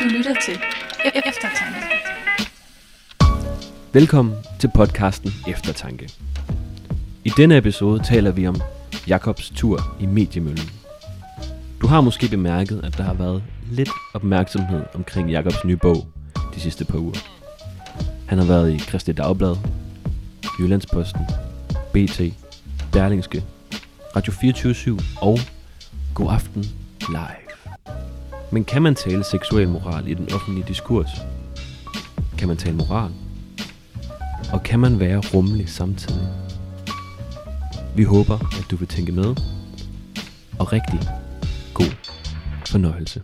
Du lytter til e-, e- Eftertanke. Velkommen til podcasten Eftertanke. I denne episode taler vi om Jakobs tur i mediemøllen. Du har måske bemærket, at der har været lidt opmærksomhed omkring Jakobs nye bog de sidste par uger. Han har været i Kristi Dagblad, Jyllandsposten, BT, Berlingske, Radio 24 og God Aften Live. Men kan man tale seksuel moral i den offentlige diskurs? Kan man tale moral? Og kan man være rummelig samtidig? Vi håber, at du vil tænke med. Og rigtig god fornøjelse.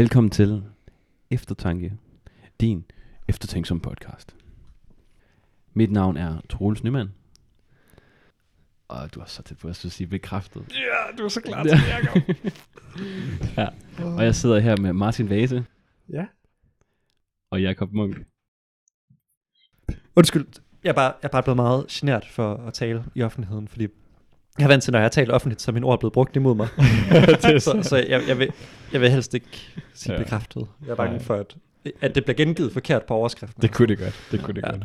Velkommen til Eftertanke, din eftertænksom podcast. Mit navn er Troels Nyman. Og du er så tæt på at sige bekræftet. Ja, du er så klar til det, Jacob. Ja. Og jeg sidder her med Martin Vase ja. og Jakob Munk. Undskyld, jeg er, bare, jeg er bare blevet meget genert for at tale i offentligheden, fordi jeg er vant til, når jeg taler offentligt, så er mine ord er blevet brugt imod mig. så så jeg, jeg, vil, jeg vil helst ikke sige Ja. bekræftet. Jeg er bange for, at, at det bliver gengivet forkert på overskriften. Det kunne det godt. Det kunne det Ja. godt.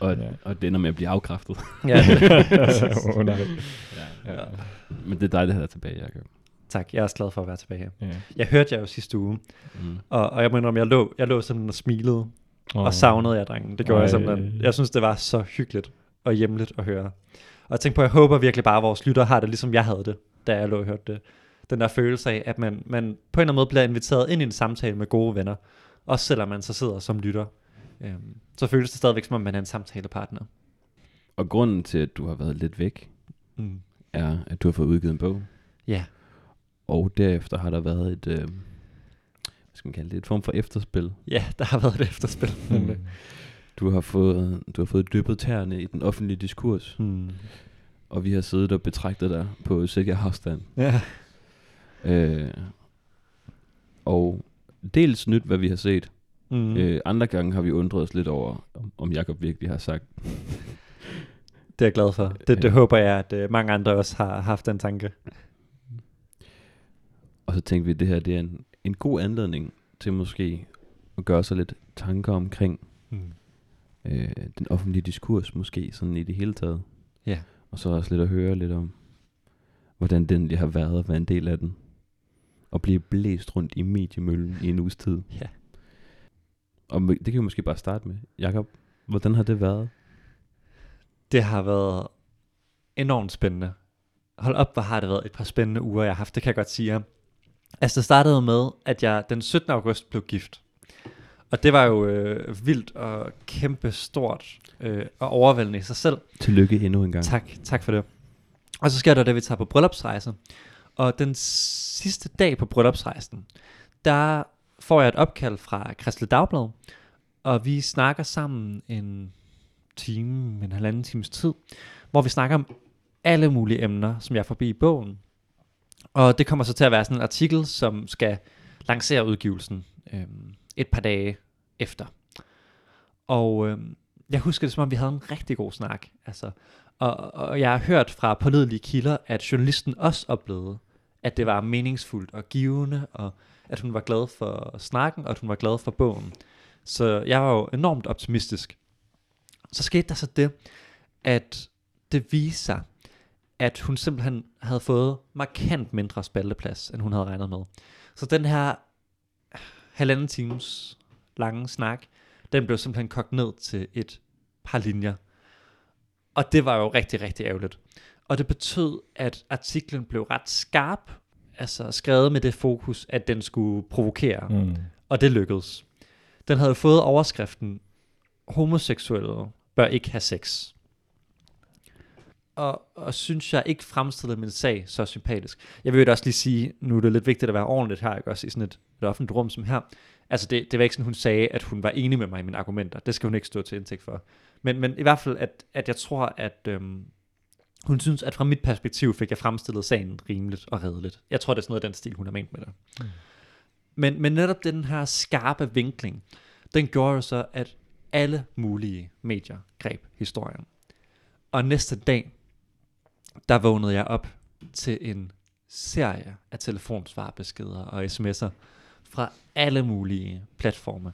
Og, Ja. og det ender med at blive afkræftet. Ja, nej. Ja. Ja. Men det er dig, der er tilbage, Jakob. tak. Jeg er også glad for at være tilbage. Ja. Jeg hørte jer jo sidste uge, Mm. og, og jeg må indrømme, jeg lå, jeg lå simpelthen og smilede, Oh. og savnede jer, drengen. Det gjorde jeg Ej. simpelthen. Jeg synes, det var så hyggeligt og hjemligt at høre. Og jeg tænkte på, jeg håber virkelig bare, at vores lyttere har det, ligesom jeg havde det, da jeg lå og hørte det. Den der følelse af, at man, man på en eller anden måde bliver inviteret ind i en samtale med gode venner, også selvom man så sidder som lytter. Øhm, så føles det stadigvæk, som om man er en samtalepartner. Og grunden til, at du har været lidt væk, Mm. er, at du har fået udgivet en bog. Ja, Og derefter har der været et, øh, hvad skal man kalde det, et form for efterspil. ja, der har været et efterspil. Mm. Du har fået, du har fået dyppet tæerne i den offentlige diskurs, Mm. og vi har siddet og betragtet dig på sikker afstand. Ja. Øh, og dels nyt, hvad vi har set. Mm. Øh, andre gange har vi undret os lidt over, om, Jakob virkelig har sagt. Det er jeg glad for. Det, det Ja. håber jeg, at øh, mange andre også har haft den tanke. Og så tænkte vi, at det her det er en, en god anledning til måske at gøre sig lidt tanker omkring Mm. Øh, den offentlige diskurs, måske sådan i det hele taget. Ja. Og så også lidt at høre lidt om, hvordan den lige har været at være en del af den. Og blive blæst rundt i mediemøllen i en uges tid. Ja. Og det kan vi måske bare starte med. Jakob, hvordan har det været? Det har været enormt spændende. Hold op, hvor har det været et par spændende uger, jeg har haft, det kan jeg godt sige jer. Altså, det startede med, at jeg den 17. august blev gift. Og det var jo øh, vildt og kæmpe stort øh, og overvældende i sig selv. Tillykke endnu en gang. Tak, tak for det. Og så sker der det, at vi tager på bryllupsrejse. Og den sidste dag på bryllupsrejsen, der får jeg et opkald fra Kristelig Dagblad, og vi snakker sammen en time, en halvanden times tid, hvor vi snakker om alle mulige emner, som jeg forbi i bogen. Og det kommer så til at være sådan en artikel, som skal lancere udgivelsen øhm, et par dage efter. Og øh, jeg husker det, som om vi havde en rigtig god snak. Altså, og, og jeg har hørt fra pålidelige kilder, at journalisten også oplevede, at det var meningsfuldt og givende, og at hun var glad for snakken, og at hun var glad for bogen. Så jeg var jo enormt optimistisk. Så skete der så det, at det viste sig, at hun simpelthen havde fået markant mindre spalteplads, end hun havde regnet med. Så den her halvanden times lange snak, den blev simpelthen kogt ned til et par linjer. Og det var jo rigtig, rigtig ærgerligt. Og det betød, at artiklen blev ret skarp, altså skrevet med det fokus, at den skulle provokere. Mm. Og det lykkedes. Den havde fået overskriften, homoseksuelle bør ikke have sex. Og, og synes jeg ikke fremstillede min sag så sympatisk. Jeg vil jo også lige sige, nu er det lidt vigtigt at være ordentligt her, ikke? også i sådan et, et offentligt rum som her. Altså det, det var ikke sådan, hun sagde, at hun var enig med mig i mine argumenter. Det skal hun ikke stå til indtægt for. Men, men i hvert fald, at, at jeg tror, at øhm, hun synes, at fra mit perspektiv fik jeg fremstillet sagen rimeligt og redeligt. Jeg tror, det er sådan noget af den stil, hun har ment med det. Mm. Men, men netop den her skarpe vinkling, den gjorde jo så, at alle mulige medier greb historien. Og næste dag, der vågnede jeg op til en serie af telefonsvarbeskeder og sms'er fra alle mulige platforme.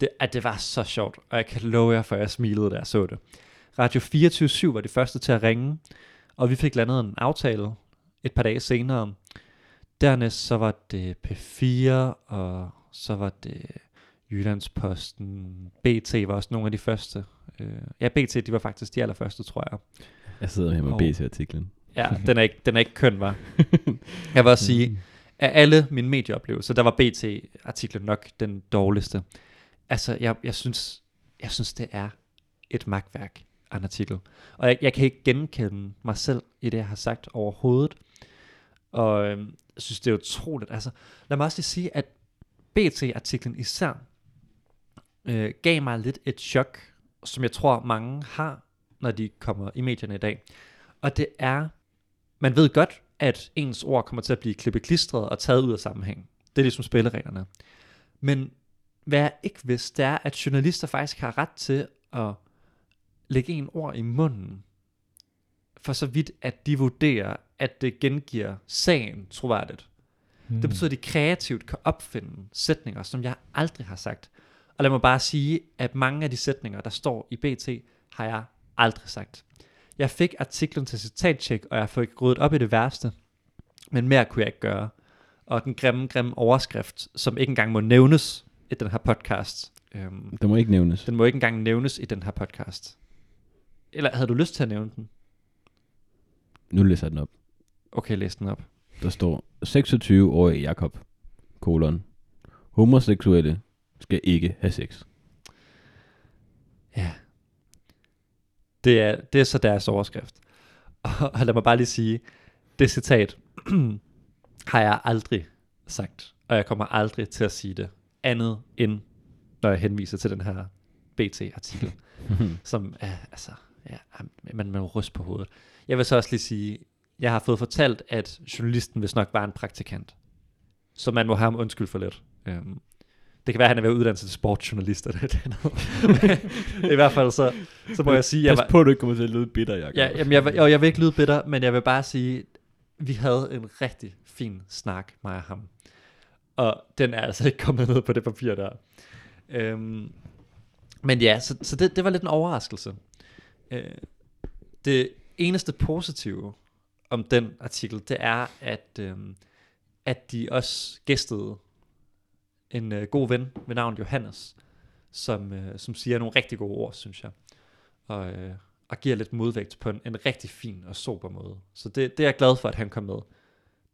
Det, at det var så sjovt, og jeg kan love jer, for jeg smilede, da jeg så det. Radio 24 var de første til at ringe, og vi fik landet en aftale et par dage senere. Dernæst så var det P4, og så var det Jyllandsposten, BT var også nogle af de første. Øh, ja, BT, de var faktisk de allerførste, tror jeg. Jeg sidder her med Og- BT-artiklen. Ja, den er ikke, den er ikke køn, var. Jeg vil også sige, af alle mine medieoplevelser, der var BT-artiklen nok den dårligste. Altså, jeg, jeg, synes, jeg synes, det er et magtværk af en artikel. Og jeg, jeg kan ikke genkende mig selv i det, jeg har sagt overhovedet. Og øhm, jeg synes, det er utroligt. Altså, lad mig også lige sige, at BT-artiklen især øh, gav mig lidt et chok, som jeg tror mange har, når de kommer i medierne i dag. Og det er, man ved godt, at ens ord kommer til at blive klippet klistret og taget ud af sammenhæng. Det er ligesom spillereglerne. Men hvad jeg ikke vidste, det er, at journalister faktisk har ret til at lægge en ord i munden, for så vidt, at de vurderer, at det gengiver sagen troværdigt. Mm. Det betyder, at de kreativt kan opfinde sætninger, som jeg aldrig har sagt. Og lad mig bare sige, at mange af de sætninger, der står i BT, har jeg aldrig sagt. Jeg fik artiklen til citattjek, og jeg fik ryddet op i det værste. Men mere kunne jeg ikke gøre. Og den grimme, grimme overskrift, som ikke engang må nævnes i den her podcast. Øhm, Det må ikke nævnes. den må ikke engang nævnes i den her podcast. Eller havde du lyst til at nævne den? Nu læser jeg den op. Okay, læs den op. Der står 26-årig Jakob, kolon. Homoseksuelle skal ikke have sex. Ja. Det er, det er så deres overskrift. Og lad mig bare lige sige, det citat har jeg aldrig sagt, og jeg kommer aldrig til at sige det andet end, når jeg henviser til den her BT-artikel, som er, altså, ja, man, man ryst på hovedet. Jeg vil så også lige sige, jeg har fået fortalt, at journalisten vist nok var en praktikant, så man må have ham undskyld for lidt. Um, det kan være, at han er ved at uddanne sig til sportsjournalist eller det andet. I hvert fald så, så må jeg sige, jeg Pas på, at du ikke kommer til at lyde bitter, Jakob. Ja, jamen jeg, og jeg vil ikke lyde bitter, men jeg vil bare sige, vi havde en rigtig fin snak, mig og ham. Og den er altså ikke kommet ned på det papir der. Øhm, men ja, så, så det, det var lidt en overraskelse. Øh, det eneste positive om den artikel, det er, at, øhm, at de også gæstede en øh, god ven ved navn Johannes, som, øh, som siger nogle rigtig gode ord, synes jeg. Og, øh, og giver lidt modvægt på en, en rigtig fin og sober måde. Så det, det er jeg glad for, at han kom med.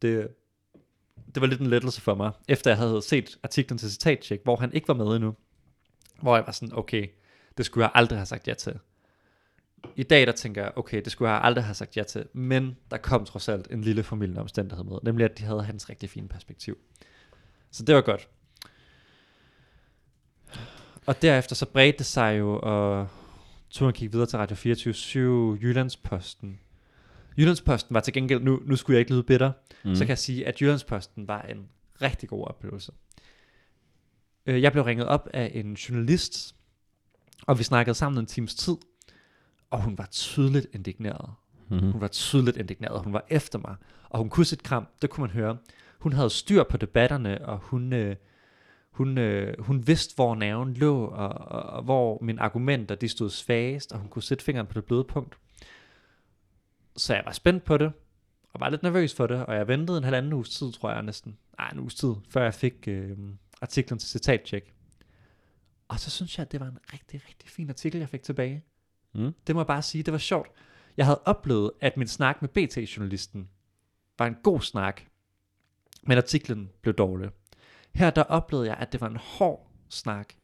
Det, det var lidt en lettelse for mig, efter jeg havde set artiklen til citatcheck, hvor han ikke var med endnu. Hvor jeg var sådan, okay, det skulle jeg aldrig have sagt ja til. I dag der tænker jeg, okay, det skulle jeg aldrig have sagt ja til, men der kom trods alt en lille formidlende omstændighed med, nemlig at de havde hans rigtig fine perspektiv. Så det var godt. Og derefter så bredte det sig jo, og turen gik videre til Radio 24 Jyllandsposten. Jyllandsposten var til gengæld, nu, nu skulle jeg ikke lyde bitter, mm. så kan jeg sige, at Jyllandsposten var en rigtig god oplevelse. Øh, Jeg blev ringet op af en journalist, og vi snakkede sammen en times tid, og hun var tydeligt indigneret. Mm-hmm. Hun var tydeligt indigneret, hun var efter mig, og hun kunne sit kram, det kunne man høre. Hun havde styr på debatterne, og hun, øh, hun, øh, hun vidste, hvor nerven lå, og, og, og hvor mine argumenter de stod svagest, og hun kunne sætte fingeren på det bløde punkt. Så jeg var spændt på det, og var lidt nervøs for det, og jeg ventede en halvanden uges tid, tror jeg næsten. Nej, en uges tid, før jeg fik øh, artiklen til citatcheck. Og så synes jeg, at det var en rigtig, rigtig fin artikel, jeg fik tilbage. Mm. Det må jeg bare sige, det var sjovt. Jeg havde oplevet, at min snak med BT-journalisten var en god snak, men artiklen blev dårlig. Her der oplevede jeg, at det var en hård snak,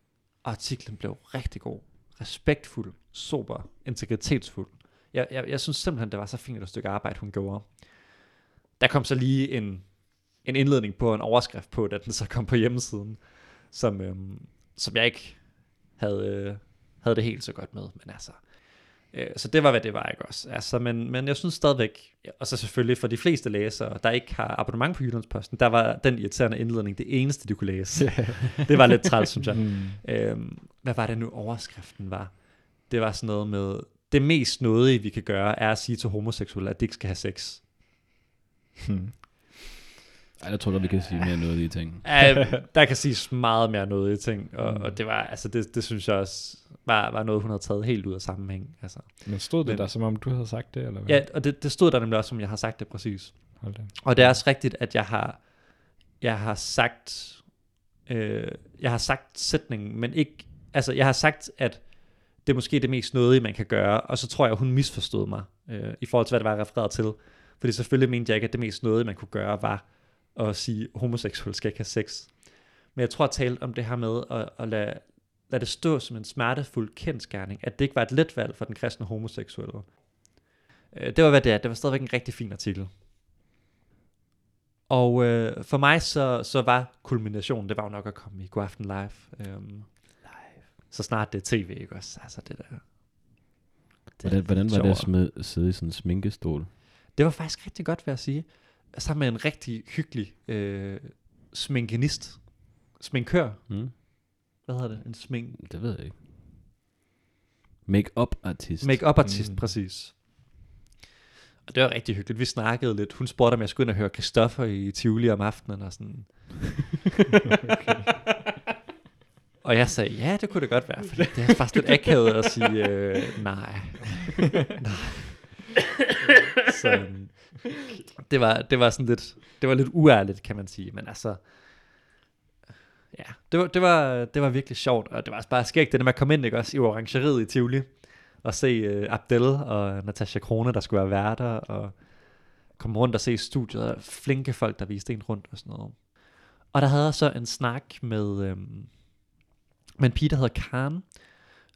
og artiklen blev rigtig god. Respektfuld, sober, integritetsfuld. Jeg, jeg, jeg synes simpelthen, det var så fint et stykke arbejde, hun gjorde. Der kom så lige en, en indledning på, en overskrift på, da den så kom på hjemmesiden, som, øhm, som jeg ikke havde, øh, havde det helt så godt med. Men altså, så det var, hvad det var, ikke også? Altså, men, men jeg synes stadigvæk, og så selvfølgelig for de fleste læsere, der ikke har abonnement på Jyllandsposten, der var den irriterende indledning det eneste, de kunne læse. det var lidt træls, synes jeg. Mm. Øhm, hvad var det nu overskriften var? Det var sådan noget med, det mest nådige, vi kan gøre, er at sige til homoseksuelle, at de ikke skal have sex. Hmm. Ej, jeg tror godt, vi kan sige mere noget de ting. Uh, der kan siges meget mere noget i ting, og, Mm. og det var, altså det, det synes jeg også var, var noget, hun havde taget helt ud af sammenhæng. Altså. Men stod det Men- der, som om du havde sagt det, eller hvad? Ja, og det, det stod der nemlig også, som jeg har sagt det præcis. Hold da. Og det er også rigtigt, at jeg har, jeg har sagt, øh, jeg har sagt sætningen, men ikke, altså jeg har sagt, at det er måske det mest nådige, man kan gøre, og så tror jeg, hun misforstod mig, øh, i forhold til, hvad det var, jeg refererede til. Fordi selvfølgelig mente jeg ikke, at det mest nådige, man kunne gøre, var at sige, homoseksuel skal ikke have sex. Men jeg tror, jeg talte om det her med at, at lade, lade det stå som en smertefuld kendskærning, at det ikke var et let valg for den kristne homoseksuelle. Øh, Det var, hvad det er. Det var stadigvæk en rigtig fin artikel. Og øh, for mig så, så var kulminationen, det var jo nok at komme i God Aften Live. Øhm, live. Så snart det er tv, ikke også? Altså det der. Det, Hvordan, hvordan var det at smide, sidde i sådan en sminkestol? Det var faktisk rigtig godt, vil jeg sige. Sammen med en rigtig hyggelig øh, sminkenist. Sminkør. Hmm? Hvad hedder det? En smink... Det ved jeg ikke. Make-up artist. Make-up artist, mm. Mm. præcis. Og det var rigtig hyggeligt. Vi snakkede lidt. Hun spurgte, om jeg skulle ind og høre Christoffer i Tivoli om aftenen og sådan. og jeg sagde, ja, det kunne det godt være, fordi det er faktisk lidt akavet at sige, øh, nej. nej. Så det var, det var sådan lidt, det var lidt uærligt, kan man sige, men altså, ja, det var, det var, det var virkelig sjovt, og det var også bare skægt, det der med at komme ind, ikke også, i orangeriet i Tivoli, og se uh, Abdel og Natasha Krone, der skulle være værter, og komme rundt og se studiet, og flinke folk, der viste en rundt og sådan noget. Og der havde jeg så en snak med, øhm, med en pige, der hedder Karen,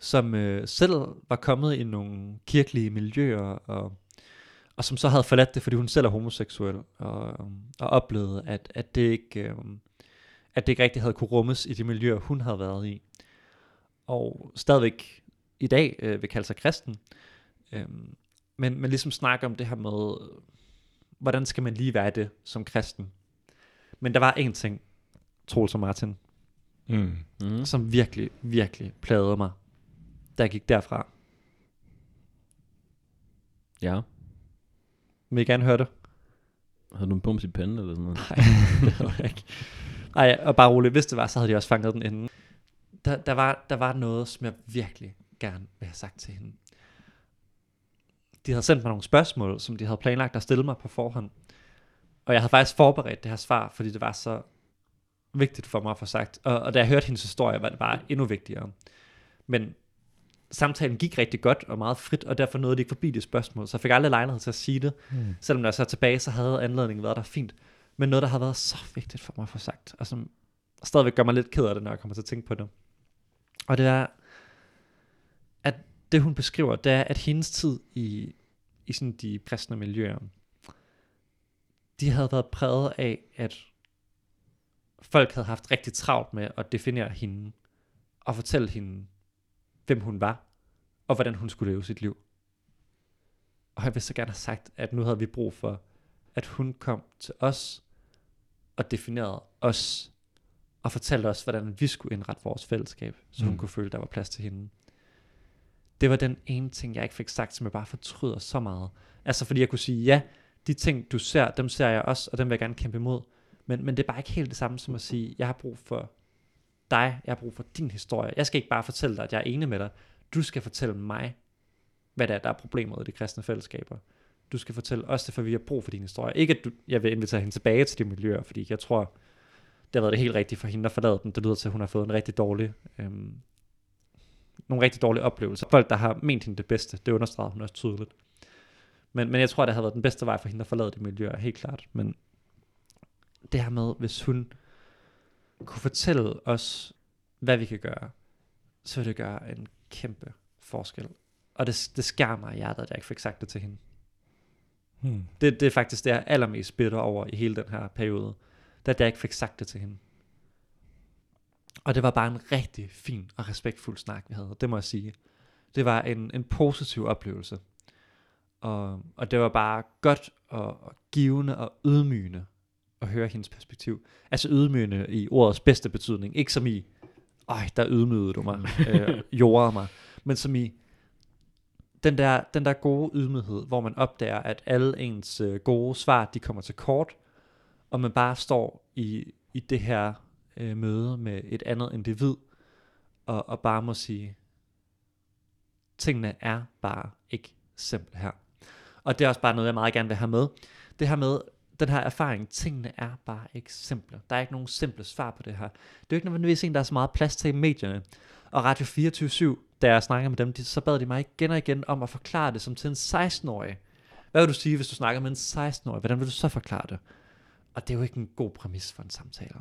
som øh, selv var kommet i nogle kirkelige miljøer, og, og som så havde forladt det, fordi hun selv er homoseksuel, og, og oplevede, at, at, det ikke, øh, at det ikke rigtig havde kunne rummes i de miljøer, hun havde været i. Og stadigvæk i dag øh, vil kalde sig kristen, øhm, men, men ligesom snakke om det her med, øh, hvordan skal man lige være det som kristen. Men der var en ting, Troels og Martin, Mm. Mm. som virkelig, virkelig plagede mig, da jeg gik derfra. Ja. Vil I gerne høre det? Havde du en bums i panden eller sådan noget? Nej, det havde jeg ikke. Nej, og bare roligt, hvis det var, så havde de også fanget den inden. Der, der, var, der var noget, som jeg virkelig gerne vil have sagt til hende. De havde sendt mig nogle spørgsmål, som de havde planlagt at stille mig på forhånd. Og jeg havde faktisk forberedt det her svar, fordi det var så vigtigt for mig at få sagt. Og, og da jeg hørte hendes historie, var det bare endnu vigtigere. Men samtalen gik rigtig godt og meget frit, og derfor nåede de ikke forbi det spørgsmål. Så jeg fik aldrig lejlighed til at sige det. Mm. Selvom når jeg så tilbage, så havde anledningen været der fint. Men noget, der har været så vigtigt for mig at få sagt, og som stadigvæk gør mig lidt ked af det, når jeg kommer til at tænke på det. Og det er, at det hun beskriver, det er, at hendes tid i, i sådan de kristne miljøer, de havde været præget af, at folk havde haft rigtig travlt med at definere hende, og fortælle hende, hvem hun var, og hvordan hun skulle leve sit liv. Og jeg vil så gerne have sagt, at nu havde vi brug for, at hun kom til os og definerede os og fortalte os, hvordan vi skulle indrette vores fællesskab, så hun Mm. kunne føle, der var plads til hende. Det var den ene ting, jeg ikke fik sagt, som jeg bare fortryder så meget. Altså fordi jeg kunne sige, ja, de ting, du ser, dem ser jeg også, og dem vil jeg gerne kæmpe imod. Men, men det er bare ikke helt det samme som at sige, jeg har brug for dig, jeg har brug for din historie. Jeg skal ikke bare fortælle dig, at jeg er enig med dig. Du skal fortælle mig, hvad der er, der er problemet i de kristne fællesskaber. Du skal fortælle os det, for vi har brug for din historie. Ikke at du, jeg vil invitere hende tilbage til de miljøer, fordi jeg tror, det har været det helt rigtige for hende at forlade dem. Det lyder til, at hun har fået en rigtig dårlig, øhm, nogle rigtig dårlige oplevelser. Folk, der har ment hende det bedste, det understreger hun også tydeligt. Men, men jeg tror, det har været den bedste vej for hende at forlade det miljø, helt klart. Men det her med, hvis hun kunne fortælle os, hvad vi kan gøre, så vil det gøre en kæmpe forskel. Og det, det skærer mig i hjertet, at jeg ikke fik sagt det til hende. Mm. Det, det er faktisk det, jeg er allermest bitter over i hele den her periode. Er, at jeg ikke fik sagt det til hende. Og det var bare en rigtig fin og respektfuld snak, vi havde. Det må jeg sige. Det var en, en positiv oplevelse. Og, og det var bare godt og, og givende og ydmygende at høre hendes perspektiv. Altså ydmygende i ordets bedste betydning. Ikke som i, ej, der ydmygede du mig, øh, jordede mig. Men som i, den der, den der gode ydmyghed, hvor man opdager, at alle ens øh, gode svar, de kommer til kort, og man bare står i, i det her øh, møde med et andet individ, og, og bare må sige, tingene er bare ikke simple her. Og det er også bare noget, jeg meget gerne vil have med. Det her med, den her erfaring, tingene er bare ikke simple. Der er ikke nogen simple svar på det her. Det er jo ikke nødvendigvis en, der er så meget plads til i medierne. Og Radio 24 da jeg snakker med dem, de, så bad de mig igen og igen om at forklare det som til en 16-årig. Hvad vil du sige, hvis du snakker med en 16-årig? Hvordan vil du så forklare det? Og det er jo ikke en god præmis for en samtale.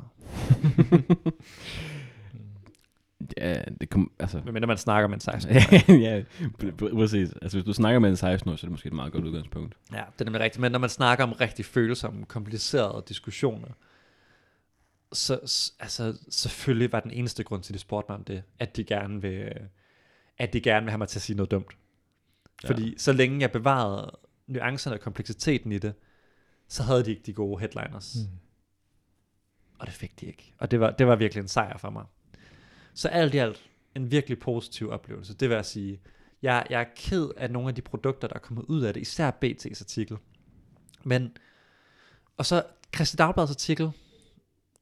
Ja, det kom, altså... Men man snakker med en 16-årig. ja, pr- pr- præcis. Altså, hvis du snakker med en 16 år, så er det måske et meget godt udgangspunkt. Ja, det er nemlig rigtigt. Men når man snakker om rigtig følsomme, komplicerede diskussioner, så altså, selvfølgelig var den eneste grund til, at de spurgte mig om det, at de gerne vil, at de gerne vil have mig til at sige noget dumt. Ja. Fordi så længe jeg bevarede nuancerne og kompleksiteten i det, så havde de ikke de gode headliners. Mm. Og det fik de ikke. Og det var, det var virkelig en sejr for mig. Så alt i alt, en virkelig positiv oplevelse. Det vil jeg sige. Jeg, jeg er ked af nogle af de produkter, der er kommet ud af det, især BT's artikel. Men, og så Christi Dagbladets artikel,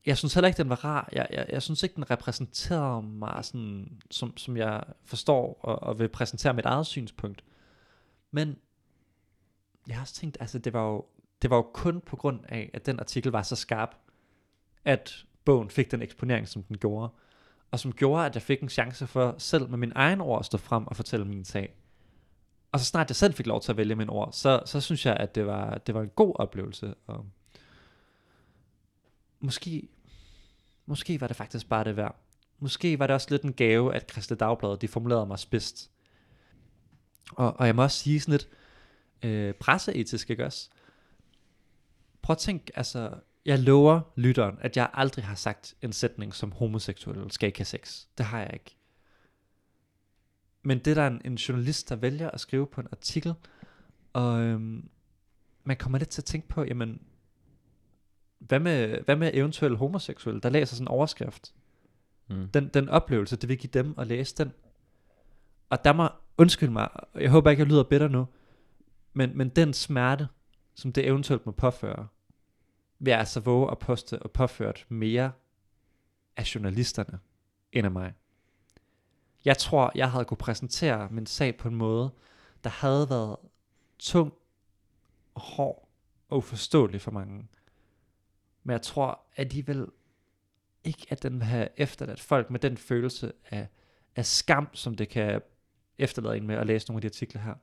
jeg synes heller ikke, den var rar. Jeg, jeg, jeg synes ikke, den repræsenterede mig, sådan, som, som jeg forstår og, og vil præsentere mit eget synspunkt. Men jeg har også tænkt, altså det var jo, det var jo kun på grund af, at den artikel var så skarp, at bogen fik den eksponering, som den gjorde. Og som gjorde, at jeg fik en chance for selv med min egen ord at stå frem og fortælle min sag. Og så snart jeg selv fik lov til at vælge mine ord, så, så synes jeg, at det var, det var en god oplevelse. Og måske, måske var det faktisk bare det værd. Måske var det også lidt en gave, at Kristne Dagblad, de formulerede mig spidst. Og, og jeg må også sige sådan lidt øh, presseetisk, ikke også? Prøv at tænk, altså, jeg lover lytteren, at jeg aldrig har sagt en sætning som homoseksuel skal ikke have sex. Det har jeg ikke. Men det der er en, en journalist, der vælger at skrive på en artikel, og øhm, man kommer lidt til at tænke på, jamen, hvad med, hvad med eventuelle homoseksuelle, der læser sådan en overskrift? Mm. Den, den oplevelse, det vil give dem at læse den. Og der må, undskyld mig, jeg håber ikke, jeg lyder bitter nu, men, men den smerte, som det eventuelt må påføre, vil jeg altså våge at poste og påført mere af journalisterne end af mig. Jeg tror, jeg havde kunne præsentere min sag på en måde, der havde været tung og hård og uforståelig for mange. Men jeg tror alligevel ikke, at den vil have efterladt folk med den følelse af, af skam, som det kan efterlade en med at læse nogle af de artikler her.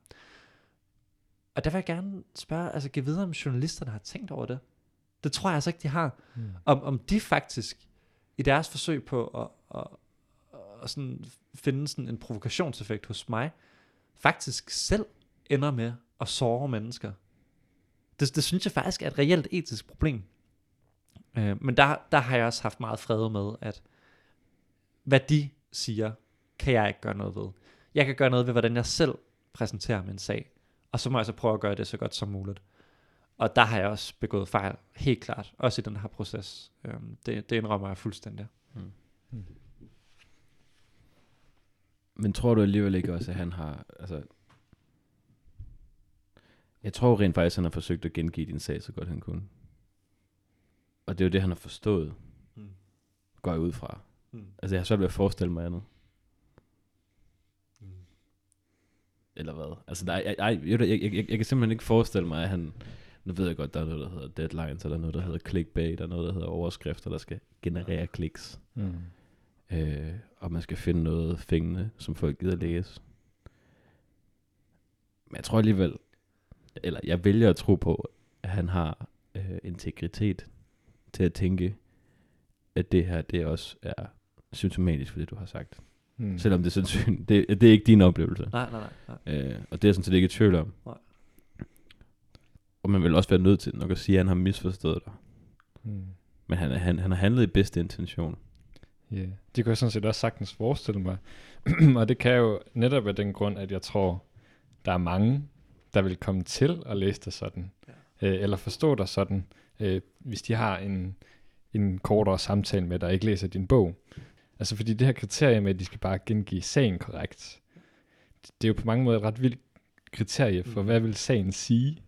Og der vil jeg gerne spørge, altså give videre, om journalisterne har tænkt over det. Det tror jeg altså ikke, de har. Mm. Om, om de faktisk, i deres forsøg på at, at, at sådan finde sådan en provokationseffekt hos mig, faktisk selv ender med at såre mennesker. Det, det synes jeg faktisk er et reelt etisk problem. Øh, men der, der har jeg også haft meget fred med, at hvad de siger, kan jeg ikke gøre noget ved. Jeg kan gøre noget ved, hvordan jeg selv præsenterer min sag. Og så må jeg så prøve at gøre det så godt som muligt. Og der har jeg også begået fejl, helt klart. Også i den her proces. Øhm, det, det indrømmer jeg fuldstændig. Men tror du alligevel ikke også, at han har... Altså, jeg tror rent faktisk, at han har forsøgt at gengive din sag så godt han kunne. Og det er jo det, han har forstået, Mm. går jeg ud fra. Mm. Altså, jeg har svært ved at forestille mig andet. Mm. Eller hvad? Altså, er, jeg, jeg, jeg, jeg, jeg, jeg kan simpelthen ikke forestille mig, at han... Nu ved jeg godt, der er noget, der hedder deadlines, og der er noget, der hedder clickbait, og noget, der hedder overskrifter, der skal generere kliks. Mm. Øh, og man skal finde noget fængende, som folk gider læse. Men jeg tror alligevel, eller jeg vælger at tro på, at han har øh, integritet til at tænke, at det her, det også er symptomatisk for det, du har sagt. Mm. Mm. Selvom det er sandsynligt. Det, det er ikke din oplevelse. Nej, nej, nej. nej. Øh, og det er jeg sådan set ikke i tvivl om. Nej. Og man vil også være nødt til nok at sige, at han har misforstået dig. Mm. Men han, er- han, han har handlet i bedste intention. Ja, det kan jeg sådan set også sagtens forestille mig. og det kan jo netop af den grund, at jeg tror, der er mange, der vil komme til at læse dig sådan, ja. øh, eller forstå dig sådan, øh, hvis de har en, en kortere samtale med dig, og ikke læser din bog. Altså fordi det her kriterie med, at de skal bare gengive sagen korrekt, det er jo på mange måder et ret vildt kriterie for, Mm. hvad vil sagen sige?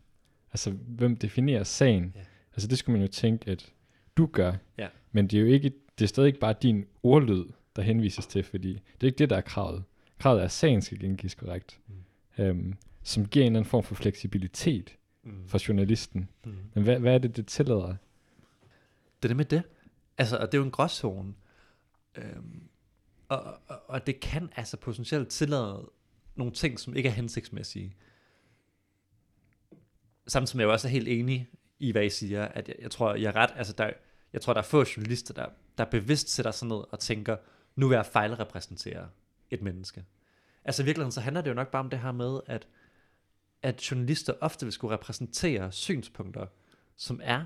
Altså, hvem definerer sagen? Ja. Altså det skulle man jo tænke, at du gør. Ja. Men det er jo ikke, det er stadig ikke bare din ordlyd, der henvises til, fordi det er ikke det, der er kravet. Kravet er, at sagen skal gengives korrekt. Mm. Øhm, som giver en eller anden form for fleksibilitet Mm. for journalisten. Mm. Men hvad, hvad er det, det tillader? Det er det med det. Altså, og det er jo en gråzone. Øhm, og, og, og det kan altså potentielt tillade nogle ting, som ikke er hensigtsmæssige. Samtidig som jeg også er helt enig i, hvad I siger, at jeg, jeg tror, jeg er ret, altså der, jeg tror, der er få journalister, der, der bevidst sætter sig ned og tænker, nu vil jeg fejlrepræsentere et menneske. Altså i virkeligheden, så handler det jo nok bare om det her med, at, at journalister ofte vil skulle repræsentere synspunkter, som er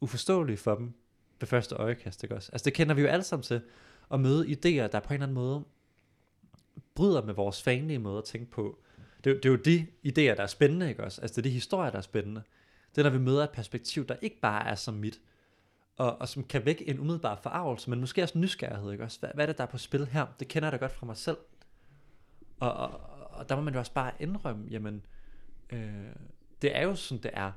uforståelige for dem ved første øjekast, ikke også? Altså det kender vi jo alle sammen til, at møde idéer, der på en eller anden måde bryder med vores vanlige måde at tænke på. Det, det er jo de idéer, der er spændende, ikke også? Altså det er de historier, der er spændende. Det er, når vi møder et perspektiv, der ikke bare er som mit, og, og som kan vække en umiddelbar forarvelse, men måske også nysgerrighed, ikke også? Hvad, hvad er det, der er på spil her? Det kender jeg da godt fra mig selv. Og, og, og der må man jo også bare indrømme, jamen, øh, det er jo sådan, det er.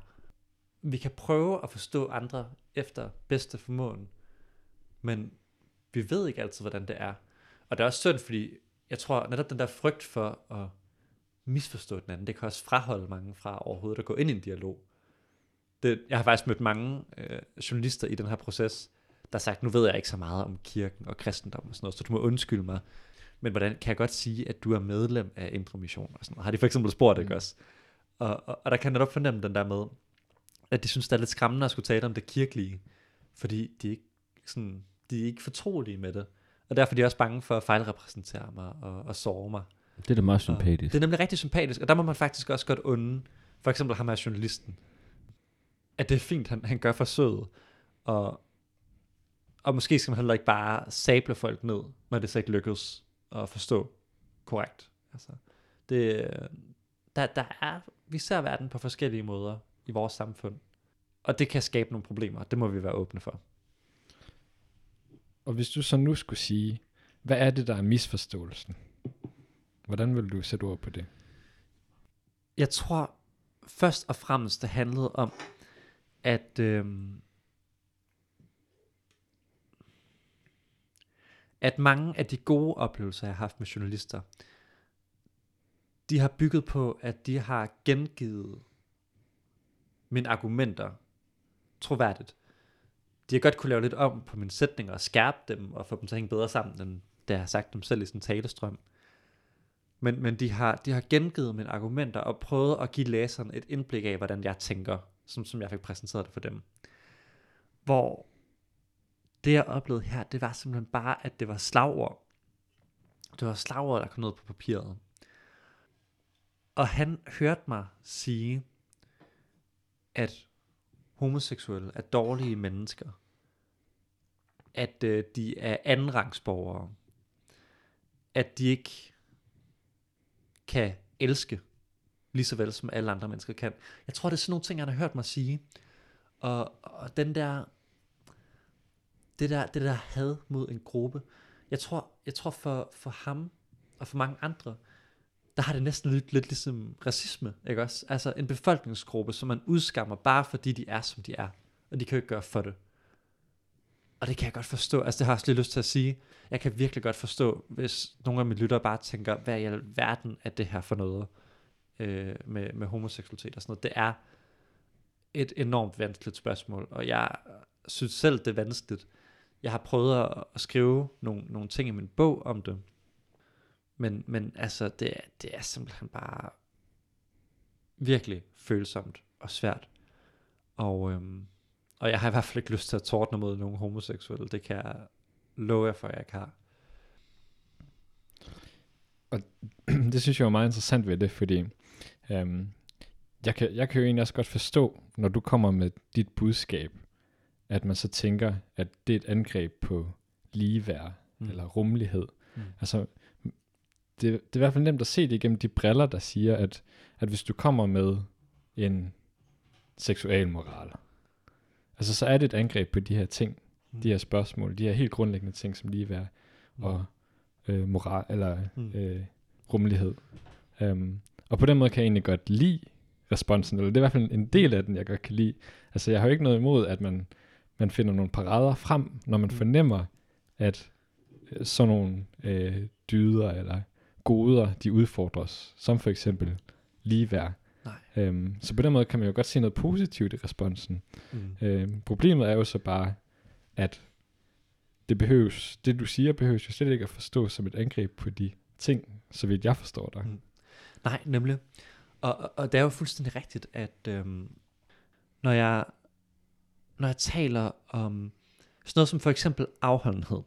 Vi kan prøve at forstå andre efter bedste formåen, men vi ved ikke altid, hvordan det er. Og det er også synd, fordi jeg tror netop den der frygt for at misforstå den anden, det kan også fraholde mange fra overhovedet at gå ind i en dialog. Det, jeg har faktisk mødt mange øh, journalister i den her proces, der har sagt, nu ved jeg ikke så meget om kirken og kristendom og sådan noget, så du må undskylde mig. Men hvordan kan jeg godt sige, at du er medlem af Indre Mission og sådan noget? Har de for eksempel spurgt, ikke Mm. også? Og, og, og der kan jeg netop fornemme den der med, at de synes, det er lidt skræmmende at skulle tale om det kirkelige, fordi de er ikke, sådan, de er ikke fortrolige med det. Og derfor er de også bange for at fejlrepræsentere mig og, og såre mig. Det er da meget Og sympatisk. Det er nemlig rigtig sympatisk, og der må man faktisk også godt unde, for eksempel ham her journalisten, at det er fint, han, han gør forsøget, og, og måske skal man heller ikke bare sable folk ned, når det så ikke lykkes at forstå korrekt. Altså, det, der, der er, vi ser verden på forskellige måder i vores samfund, og det kan skabe nogle problemer, det må vi være åbne for. Og hvis du så nu skulle sige, hvad er det, der er misforståelsen? Hvordan vil du sætte ord på det? Jeg tror først og fremmest, det handlede om, at øhm, at mange af de gode oplevelser, jeg har haft med journalister, de har bygget på, at de har gengivet mine argumenter troværdigt. De har godt kunne lave lidt om på mine sætninger og skærpe dem og få dem til at hænge bedre sammen, end da jeg har sagt dem selv i sådan en talestrøm. Men, men de, har, de har gengivet mine argumenter og prøvet at give læseren et indblik af, hvordan jeg tænker, som, som jeg fik præsenteret det for dem. Hvor det jeg oplevede her, det var simpelthen bare, at det var slagord. Det var slagord, der kom ned på papiret. Og han hørte mig sige, at homoseksuelle er dårlige mennesker. At øh, de er andenrangsborgere. At de ikke kan elske, lige så vel som alle andre mennesker kan. Jeg tror, det er sådan nogle ting, han har hørt mig sige. Og, og den der, det der, det der had mod en gruppe, jeg tror, jeg tror for, for ham og for mange andre, der har det næsten lidt, lidt ligesom racisme, ikke også? Altså en befolkningsgruppe, som man udskammer bare fordi de er, som de er. Og de kan jo ikke gøre for det. Og det kan jeg godt forstå. Altså det har jeg også lige lyst til at sige. Jeg kan virkelig godt forstå, hvis nogle af mine lyttere bare tænker, hvad i alverden er det her for noget øh, med, med homoseksualitet og sådan noget. Det er et enormt vanskeligt spørgsmål, og jeg synes selv, det er vanskeligt. Jeg har prøvet at, at skrive nogle, nogle ting i min bog om det, men, men altså, det, er- det er simpelthen bare virkelig følsomt og svært. Og, øhm, og jeg har i hvert fald ikke lyst til at tordne mod nogen homoseksuelle. Det kan jeg love jer for, at jeg ikke har. det synes jeg er meget interessant ved det, fordi øhm, jeg, kan, jeg kan jo egentlig også godt forstå, når du kommer med dit budskab, at man så tænker, at det er et angreb på ligeværd Mm. eller rummelighed. Mm. Mm. Altså, det, det er i hvert fald nemt at se det igennem de briller, der siger, at, at hvis du kommer med en seksual moral, altså så er det et angreb på de her ting, Mm. de her spørgsmål, de her helt grundlæggende ting som ligeværd Mm. og øh, moral eller Mm. øh, rummelighed. Um, og på den måde kan jeg egentlig godt lide responsen, eller det er i hvert fald en del af den, jeg godt kan lide. Altså jeg har jo ikke noget imod, at man, man finder nogle parader frem, når man Mm. fornemmer, at øh, sådan nogle øh, dyder eller goder, de udfordres, som for eksempel ligeværd. Nej. Um, så på den måde kan man jo godt se noget positivt i responsen. Mm. Øhm, problemet er jo så bare, at det behøves, det du siger, behøves jo slet ikke at forstå som et angreb på de ting, så vidt jeg forstår dig. Mm. Nej, nemlig. Og, og- og det er jo fuldstændig rigtigt, at øhm, når, jeg, når jeg taler om sådan noget som for eksempel afholdenhed.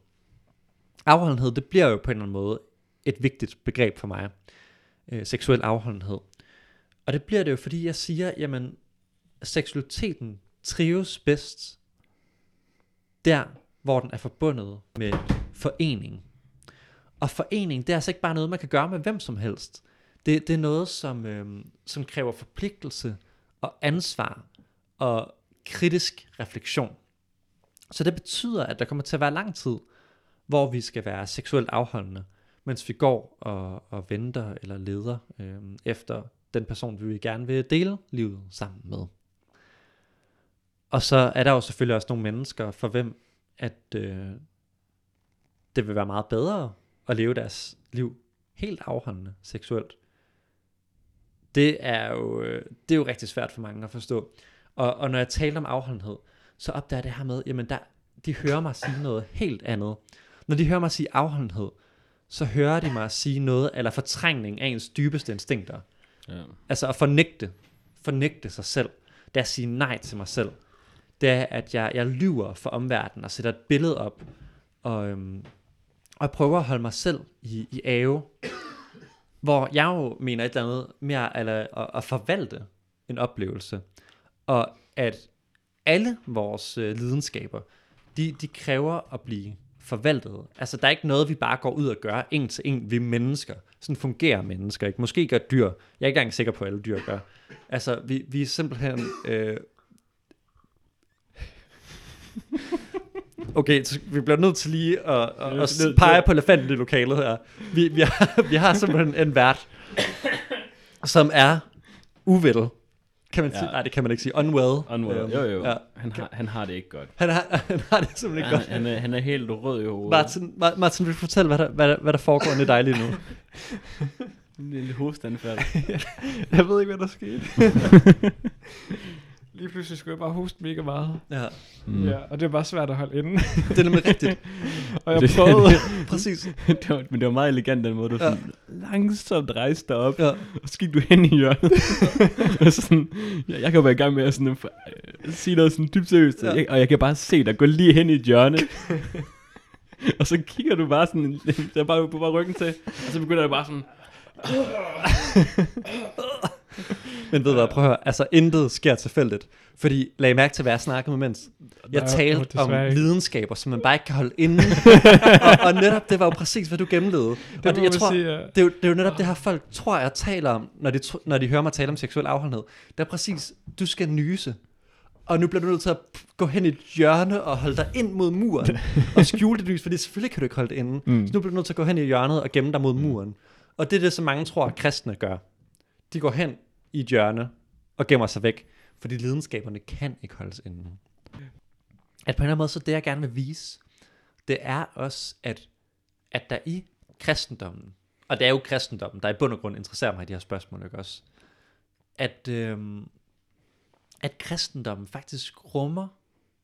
Afholdenhed, det bliver jo på en eller anden måde et vigtigt begreb for mig. Øh, seksuel afholdenhed. Og det bliver det jo, fordi jeg siger, jamen, seksualiteten trives bedst der, hvor den er forbundet med forening. Og forening, det er altså ikke bare noget, man kan gøre med hvem som helst. Det, det er noget, som, øh, som kræver forpligtelse og ansvar og kritisk refleksion. Så det betyder, at der kommer til at være lang tid, hvor vi skal være seksuelt afholdende, mens vi går og, og venter eller leder øh, efter den person, vi gerne vil dele livet sammen med. Og så er der jo selvfølgelig også nogle mennesker, for hvem at øh, det vil være meget bedre at leve deres liv helt afholdende seksuelt. Det er jo, øh, det er jo rigtig svært for mange at forstå. Og, og når jeg taler om afholdenhed, så opdager jeg det her med, jamen der, de hører mig sige noget helt andet. Når de hører mig sige afholdenhed, så hører de mig sige noget, eller fortrængning af ens dybeste instinkter. Ja. Altså at fornægte, fornægte sig selv. Det er at sige nej til mig selv. Det er, at jeg, jeg lyver for omverdenen og sætter et billede op. Og, øhm, og jeg prøver at holde mig selv i, i ave. Hvor jeg jo mener et eller andet mere eller at, at forvalte en oplevelse. Og at alle vores øh, lidenskaber, de, de kræver at blive forvaltet. Altså, der er ikke noget, vi bare går ud og gør en til en, vi er mennesker. Sådan fungerer mennesker, ikke? Måske gør dyr. Jeg er ikke engang sikker på, at alle dyr gør. Altså, vi, vi er simpelthen... Øh... Okay, så vi bliver nødt til lige at, at, at pege på elefanten i lokalet her. Vi, vi, har, vi har simpelthen en vært, som er uvel. Kan man Ja. sige? Nej, det kan man ikke sige. Unwell. Unwell. Øhm, Jo, jo. Ja. Han, har, han har det ikke godt. Han, har, han har det simpelthen ikke Han, godt. han, er, han er helt rød i hovedet. Martin, Ma- Martin, vil du fortælle, hvad der, hvad der, hvad der foregår i dig lige nu? En lille hostanfald. Jeg ved ikke, hvad der skete. Lige pludselig skulle jeg bare hoste mega meget. Ja, Mm. Ja, og det er bare svært at holde inde. det er nemlig rigtigt. og jeg prøvede... Præcis. det var, men det var meget elegant den måde, du Ja. sådan langsomt rejste dig op, Ja. og så gik du hen i hjørnet. og sådan, jeg, jeg kan være i gang med at sådan, øh, sige noget sådan dybt seriøst, Ja. ja. jeg, og jeg kan bare se dig gå lige hen i et hjørne. og så kigger du bare sådan, der bare, på bare ryggen til, og så begynder jeg bare sådan, Men ved du hvad, prøv at høre. Altså, intet sker tilfældigt. Fordi, lag mærke til, hvad jeg snakkede med mens. Jeg Nej, talte om ikke. lidenskaber, som man bare ikke kan holde inde. og, og netop, det var jo præcis, hvad du gennemlevede. Og Det det, jeg tror, sige, ja. det, er jo, det er jo netop det her, folk tror, jeg taler om, når de, når de hører mig tale om seksuel afholdenhed. Det er præcis, du skal nyse. Og nu bliver du nødt til at gå hen i et hjørne og holde dig ind mod muren. og skjule dit lys, fordi selvfølgelig kan du ikke holde det inde. Mm. Så nu bliver du nødt til at gå hen i hjørnet og gemme dig mod muren. Og det er det, som mange tror, at kristne gør. De går hen i et hjørne og gemmer sig væk, fordi lidenskaberne kan ikke holdes inde. At på en eller anden måde, så det jeg gerne vil vise, det er også, at, at der i kristendommen, og det er jo kristendommen, der i bund og grund interesserer mig i de her spørgsmål, ikke også? At, øhm, at kristendommen faktisk rummer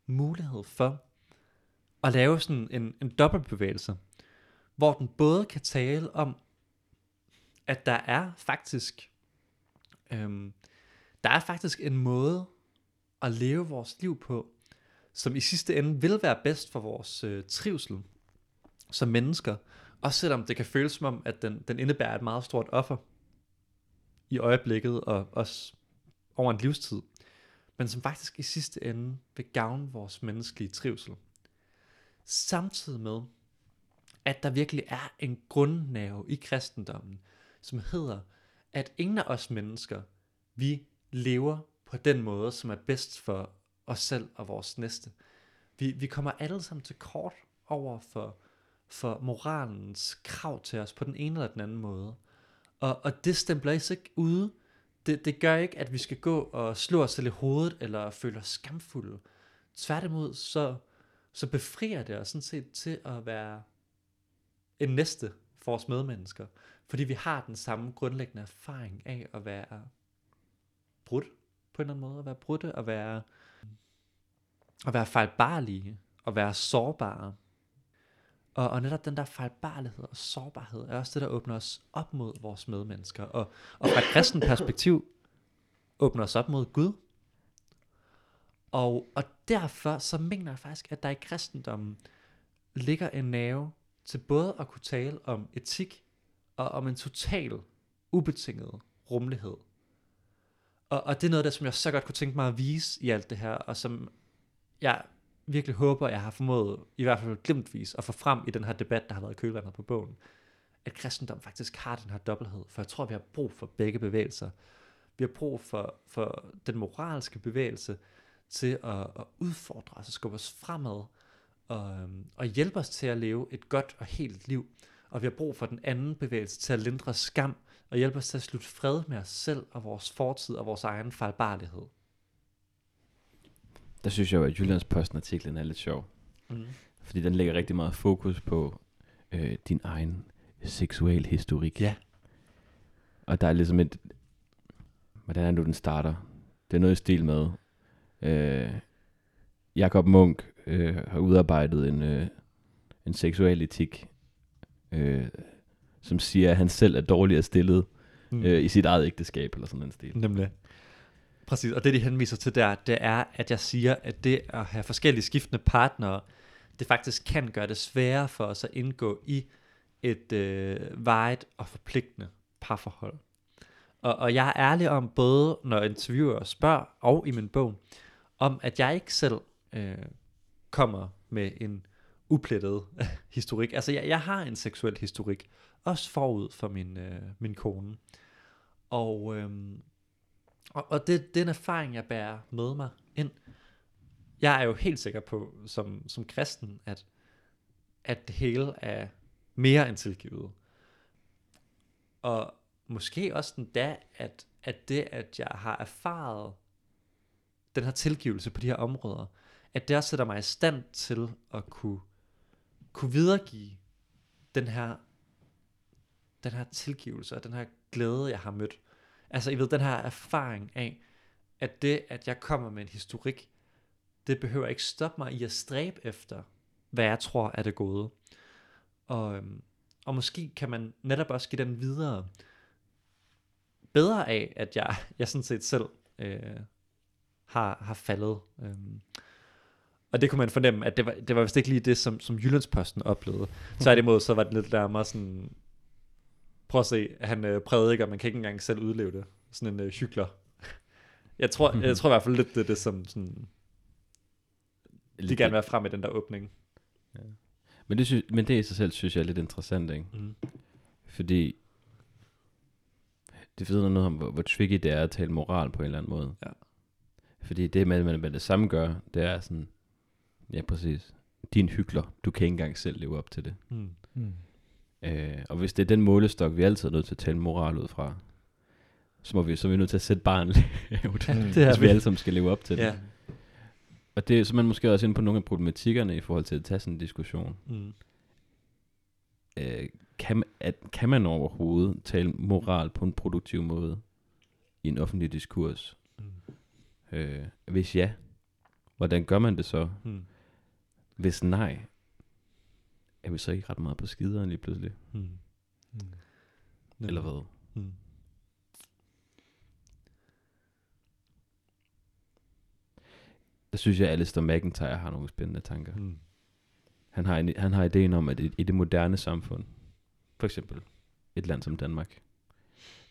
mulighed for at lave sådan en, en dobbeltbevægelse, hvor den både kan tale om, at der er faktisk, øhm, der er faktisk en måde at leve vores liv på, som i sidste ende vil være bedst for vores øh, trivsel som mennesker, også selvom det kan føles som om, at den, den indebærer et meget stort offer i øjeblikket og også over en livstid, men som faktisk i sidste ende vil gavne vores menneskelige trivsel. samtidig med, at der virkelig er en grundnerve i kristendommen, som hedder, at ingen af os mennesker, vi lever på den måde, som er bedst for os selv og vores næste. Vi, vi kommer alle sammen til kort over for, for moralens krav til os på den ene eller den anden måde. Og, og det stempler os ikke ude. Det, det gør ikke, at vi skal gå og slå os selv i hovedet, eller føle os skamfulde. Tværtimod, så, så befrier det os sådan set til at være en næste for vores medmennesker. Fordi vi har den samme grundlæggende erfaring af at være brudt på en eller anden måde. At være brudte, at være, at være fejlbarlige, at være sårbare. Og, og netop den der fejlbarlighed og sårbarhed er også det, der åbner os op mod vores medmennesker. Og, og fra et kristen perspektiv åbner os op mod Gud. Og, og derfor så mener jeg faktisk, at der i kristendommen ligger en nerve til både at kunne tale om etik og om en total ubetinget rummelighed. Og, og det er noget der som jeg så godt kunne tænke mig at vise i alt det her, og som jeg virkelig håber, jeg har formået, i hvert fald glimtvis, at få frem i den her debat, der har været i kølvandet på bogen, at kristendom faktisk har den her dobbelthed, for jeg tror, vi har brug for begge bevægelser. Vi har brug for, for den moralske bevægelse til at, at udfordre os og skubbe os fremad, og, øhm, og hjælpe os til at leve et godt og helt liv. Og vi har brug for den anden bevægelse til at lindre skam, og hjælpe os til at slutte fred med os selv og vores fortid og vores egen fejlbarlighed. Der synes jeg jo, at Jyllands Posten artiklen er lidt sjov. Mm. Fordi den lægger rigtig meget fokus på øh, din egen seksuel historik. Ja. Og der er ligesom et... Hvordan er det nu, den starter? Det er noget i stil med... Øh, Jakob Munk øh, har udarbejdet en, øh, en seksuel etik, øh, som siger, at han selv er dårligere stillet Mm. øh, i sit eget ægteskab, eller sådan en stil. Nemlig. Præcis, og det de henviser til der, det er, at jeg siger, at det at have forskellige skiftende partnere, det faktisk kan gøre det sværere for os at indgå i et øh, vejet og forpligtende parforhold. Og, og jeg er ærlig om, både når interviewer spørger, og i min bog, om at jeg ikke selv øh, kommer med en uplettet historik. Altså jeg, jeg har en seksuel historik, også forud for min, øh, min kone. Og, øhm, og, og det, den erfaring, jeg bærer med mig ind. Jeg er jo helt sikker på, som, som kristen, at, at det hele er mere end tilgivet. Og måske også den da, at, at det, at jeg har erfaret den her tilgivelse på de her områder, at det også sætter mig i stand til at kunne, kunne videregive den her, den her tilgivelse og den her glæde, jeg har mødt. Altså, I ved, den her erfaring af, at det, at jeg kommer med en historik, det behøver ikke stoppe mig i at stræbe efter, hvad jeg tror er det gode. Og, øhm, og måske kan man netop også give den videre bedre af, at jeg, jeg sådan set selv øh, har, har faldet. Øhm. Og det kunne man fornemme, at det var, det var vist ikke lige det, som, som Jyllandsposten oplevede. Så det imod, så var det lidt nærmere sådan, prøv at se, han øh, prædiker, man kan ikke engang selv udleve det. Sådan en øh, hykler. Jeg tror, jeg tror i hvert fald lidt, det er det, som sådan, de gerne vil være frem i den der åbning. Men det, sy- men det i sig selv synes jeg er lidt interessant, ikke? Mm. Fordi det vidner noget om, hvor, hvor tricky det er at tale moral på en eller anden måde. Ja. Fordi det, man, man med det samme gør, det er sådan, ja præcis, din hykler, du kan ikke engang selv leve op til det. Mm. Mm. Øh, og hvis det er den målestok, vi altid er nødt til at tale moral ud fra, så, må vi, så er vi nødt til at sætte barn lavt, Ja, Mm. det er hvis vi alle sammen skal leve op til det. Ja. Og det er så man måske også inde på nogle af problematikkerne i forhold til at tage sådan en diskussion. Mm. Øh, kan, man- at, kan man overhovedet tale moral på en produktiv måde i en offentlig diskurs? Mm. Øh, hvis ja, hvordan gør man det så? Mm. Hvis nej, er vi så ikke ret meget på skideren lige pludselig? Mm. Mm. Eller hvad? Mm. Der synes jeg, at Alistair McIntyre har nogle spændende tanker. Mm. Han har, en, han har ideen om, at i, i det moderne samfund, for eksempel et land som Danmark,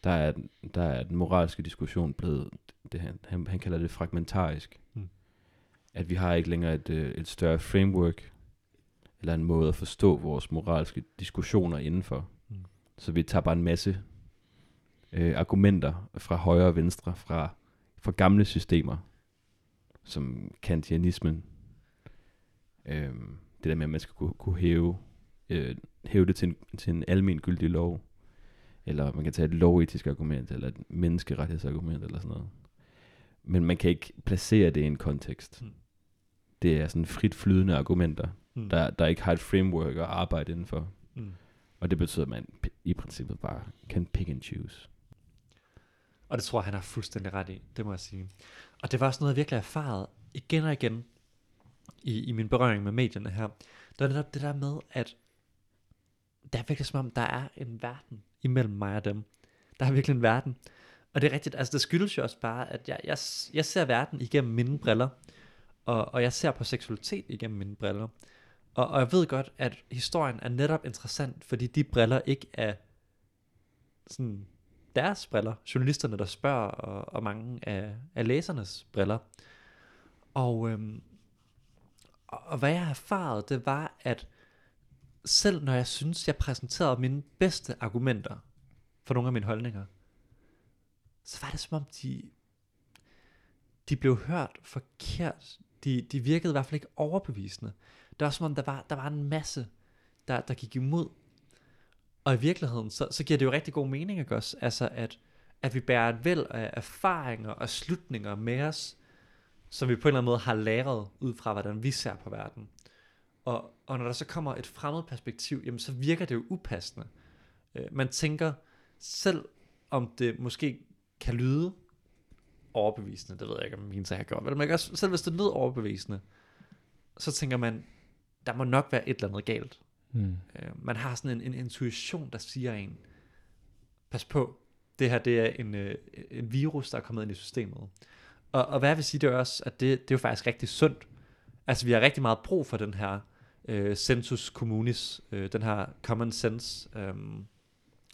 der er, der er den moralske diskussion blevet, det, han, han, han kalder det fragmentarisk. Mm. At vi har ikke længere et, øh, et større framework, eller en måde at forstå vores moralske diskussioner indenfor. Mm. Mm. Så vi tager bare en masse øh, argumenter fra højre og venstre, fra, fra gamle systemer, som kantianismen, øh, det der med, at man skal kunne, kunne hæve, øh, hæve det til en, til en almen gyldig lov, eller man kan tage et lovetisk argument, eller et menneskerettighedsargument, eller sådan noget. Men man kan ikke placere det i en kontekst. Mm. Det er sådan frit flydende argumenter, Mm. der, der ikke har et framework at arbejde indenfor. Mm. Og det betyder, at man i princippet bare kan pick and choose. Og det tror jeg, han har fuldstændig ret i, det må jeg sige. Og det var også noget, jeg virkelig erfaret igen og igen i, i min berøring med medierne her. Det er netop det der med, at der er virkelig som om, der er en verden imellem mig og dem. Der er virkelig en verden. Og det er rigtigt, altså det skyldes jo også bare, at jeg, jeg, jeg ser verden igennem mine briller, og, og jeg ser på seksualitet igennem mine briller. Og, og jeg ved godt, at historien er netop interessant, fordi de briller ikke er sådan deres briller, journalisterne, der spørger, og, og mange af, af læsernes briller. Og, øhm, og, hvad jeg har erfaret, det var, at selv når jeg synes, jeg præsenterede mine bedste argumenter for nogle af mine holdninger, så var det som om, de, de blev hørt forkert. De, de virkede i hvert fald ikke overbevisende. Det var som om, der var, der var en masse, der, der gik imod. Og i virkeligheden, så, så giver det jo rigtig god mening, ikke også? Altså, at, at vi bærer et væld af erfaringer og slutninger med os, som vi på en eller anden måde har læret ud fra, hvordan vi ser på verden. Og, og når der så kommer et fremmed perspektiv, jamen så virker det jo upassende. Øh, man tænker, selv om det måske kan lyde overbevisende, det ved jeg ikke, om min sag har gjort, men man kan også, selv hvis det lyder overbevisende, så tænker man, der må nok være et eller andet galt. Mm. Øh, man har sådan en, en intuition, der siger en, pas på, det her det er en, øh, en virus, der er kommet ind i systemet. Og, og hvad jeg vil sige, det er også, at det, det er jo faktisk rigtig sundt. Altså vi har rigtig meget brug for den her øh, sensus communis, øh, den her common sense, øh,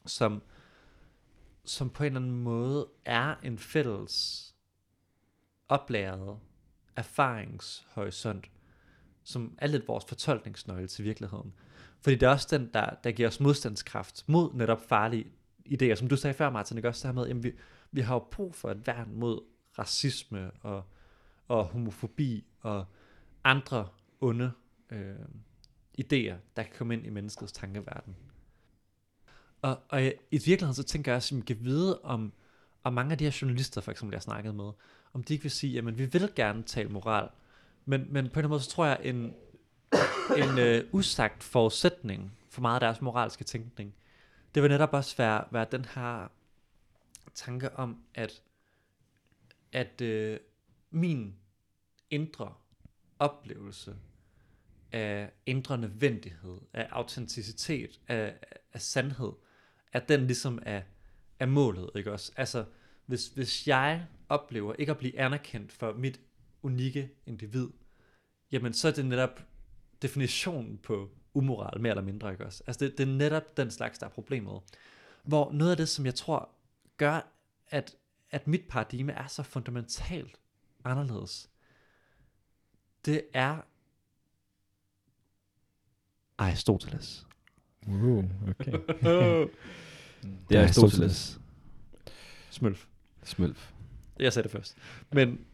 som, som på en eller anden måde er en fælles oplæret erfaringshorisont, som er lidt vores fortolkningsnøgle til virkeligheden. Fordi det er også den, der, der giver os modstandskraft mod netop farlige idéer. Som du sagde før, Martin, ikke også det her med, jamen vi, vi har jo brug for et værn mod racisme og, og homofobi og andre onde øh, idéer, der kan komme ind i menneskets tankeverden. Og, og i virkeligheden så tænker jeg også, at vi kan vide om, om mange af de her journalister, for eksempel, jeg har snakket med, om de ikke vil sige, jamen vi vil gerne tale moral, men, men på en eller anden måde, så tror jeg, en, en øh, usagt forudsætning for meget af deres moralske tænkning, det vil netop også være, være den her tanke om, at, at øh, min indre oplevelse af indre nødvendighed, af autenticitet, af, af sandhed, at den ligesom er, er målet, ikke også? Altså, hvis, hvis jeg oplever ikke at blive anerkendt for mit unikke individ, jamen så er det netop definitionen på umoral, mere eller mindre, ikke også? Altså det, det er netop den slags, der er problemet. Hvor noget af det, som jeg tror gør, at, at mit paradigme er så fundamentalt anderledes, det er Aristoteles. Uh, okay. Det er Aristoteles. Smølf. Smølf. Jeg sagde det først. Men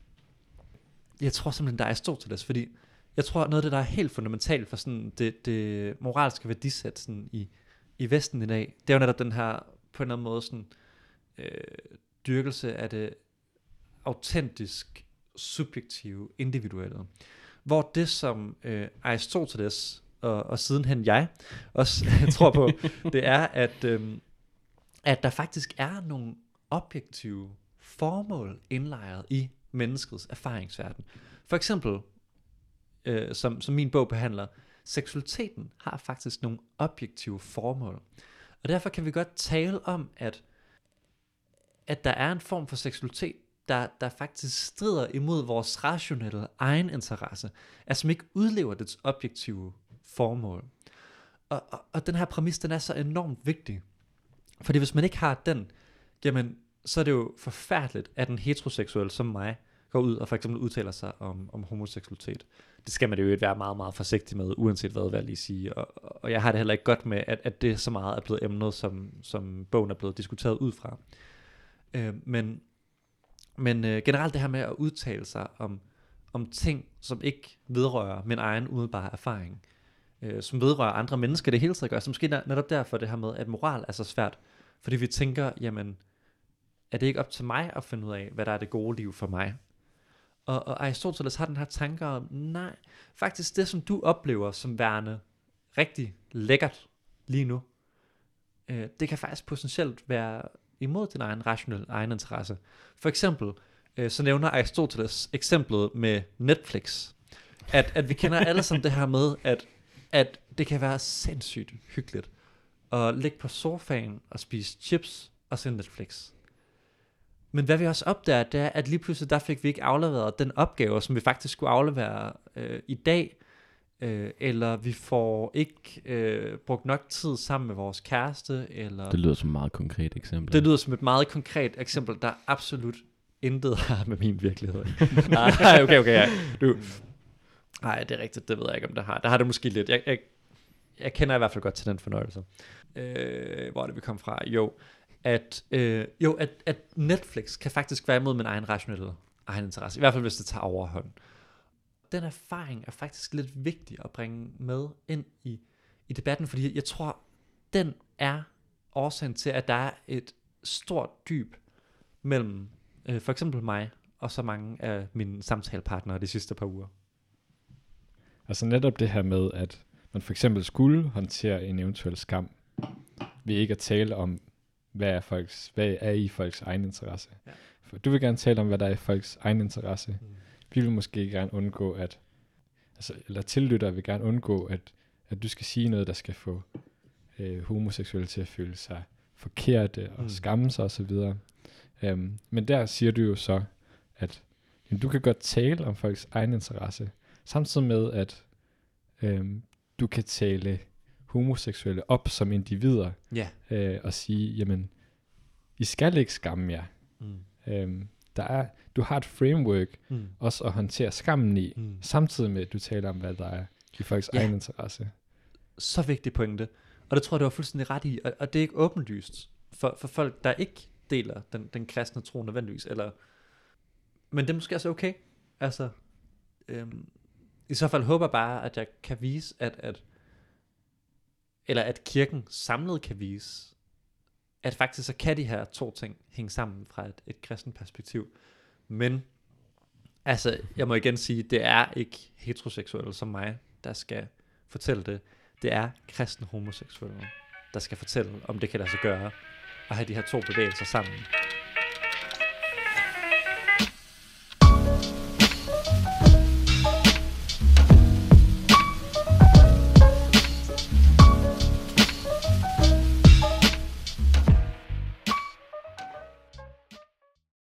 jeg tror simpelthen, der er Aristoteles, fordi jeg tror, noget af det, der er helt fundamentalt for sådan det, det moralske værdisæt sådan i, i Vesten i dag, det er jo netop den her, på en eller anden måde, sådan, øh, dyrkelse af det autentisk, subjektive, individuelle. Hvor det, som øh, Aristoteles og, og sidenhen jeg også tror på, det er, at, øh, at der faktisk er nogle objektive formål indlejret i menneskets erfaringsverden. For eksempel, øh, som, som min bog behandler, seksualiteten har faktisk nogle objektive formål. Og derfor kan vi godt tale om, at, at der er en form for seksualitet, der, der faktisk strider imod vores rationelle egen interesse, altså som ikke udlever dets objektive formål. Og, og, og den her præmis, den er så enormt vigtig. Fordi hvis man ikke har den, jamen, så er det jo forfærdeligt, at en heteroseksuel som mig går ud og for eksempel udtaler sig om, om homoseksualitet. Det skal man jo være meget, meget forsigtig med, uanset hvad, hvad jeg lige sige. Og, og jeg har det heller ikke godt med, at, at det så meget er blevet emnet, som, som bogen er blevet diskuteret ud fra. Øh, men men øh, generelt det her med at udtale sig om, om ting, som ikke vedrører min egen umiddelbare erfaring, øh, som vedrører andre mennesker, det hele taget gør. Så måske netop derfor det her med, at moral er så svært. Fordi vi tænker, jamen, er det ikke op til mig at finde ud af, hvad der er det gode liv for mig? Og, og Aristoteles har den her tanke om, nej, faktisk det, som du oplever som værende rigtig lækkert lige nu, øh, det kan faktisk potentielt være imod din egen rationelle egen interesse. For eksempel, øh, så nævner Aristoteles eksemplet med Netflix. At, at vi kender alle sammen det her med, at, at det kan være sindssygt hyggeligt at ligge på sofaen og spise chips og se Netflix. Men hvad vi også opdager, det er, at lige pludselig der fik vi ikke afleveret den opgave, som vi faktisk skulle aflevere øh, i dag, øh, eller vi får ikke øh, brugt nok tid sammen med vores kæreste, eller... Det lyder som et meget konkret eksempel. Det lyder som et meget konkret eksempel, der absolut intet har med min virkelighed. Nej, okay, okay, ja. Du. Nej, det er rigtigt, det ved jeg ikke, om det har. Der har det måske lidt. Jeg, jeg, jeg kender i hvert fald godt til den fornøjelse. Øh, hvor er det, vi kom fra? Jo, at, øh, jo at, at Netflix kan faktisk være imod min egen rationelle egen interesse. I hvert fald, hvis det tager overhånd. Den erfaring er faktisk lidt vigtig at bringe med ind i, i debatten, fordi jeg tror, den er årsagen til, at der er et stort dyb mellem øh, for eksempel mig og så mange af mine samtalepartnere de sidste par uger. Altså netop det her med, at man for eksempel skulle håndtere en eventuel skam, ved ikke at tale om, hvad er, folks, hvad er i folks egen interesse. Ja. For du vil gerne tale om, hvad der er i folks egen interesse. Mm. Vi vil måske gerne undgå, at, altså, eller tillytter vil gerne undgå, at, at du skal sige noget, der skal få øh, homoseksuelle til at føle sig forkerte og Mm. skamme sig osv. Um, men der siger du jo så, at jamen, du kan godt tale om folks egen interesse, samtidig med, at øhm, du kan tale homoseksuelle op som individer, Ja. øh, og sige, jamen, I skal ikke skamme jer. Mm. Øhm, der er, du har et framework Mm. også at håndtere skammen i, Mm. samtidig med, at du taler om, hvad der er i folks Ja. egen interesse. Så vigtig pointe. Og det tror jeg, du har fuldstændig ret i. Og, og det er ikke åbenlyst for, for folk, der ikke deler den, den kristne tro nødvendigvis. Eller, men det er måske også okay. Altså, øhm, i så fald håber jeg bare, at jeg kan vise, at, at eller at kirken samlet kan vise, at faktisk så kan de her to ting hænge sammen fra et, et kristen perspektiv. Men, altså, jeg må igen sige, det er ikke heteroseksuelle som mig, der skal fortælle det. Det er kristne homoseksuelle, der skal fortælle, om det kan lade sig gøre at have de her to bevægelser sammen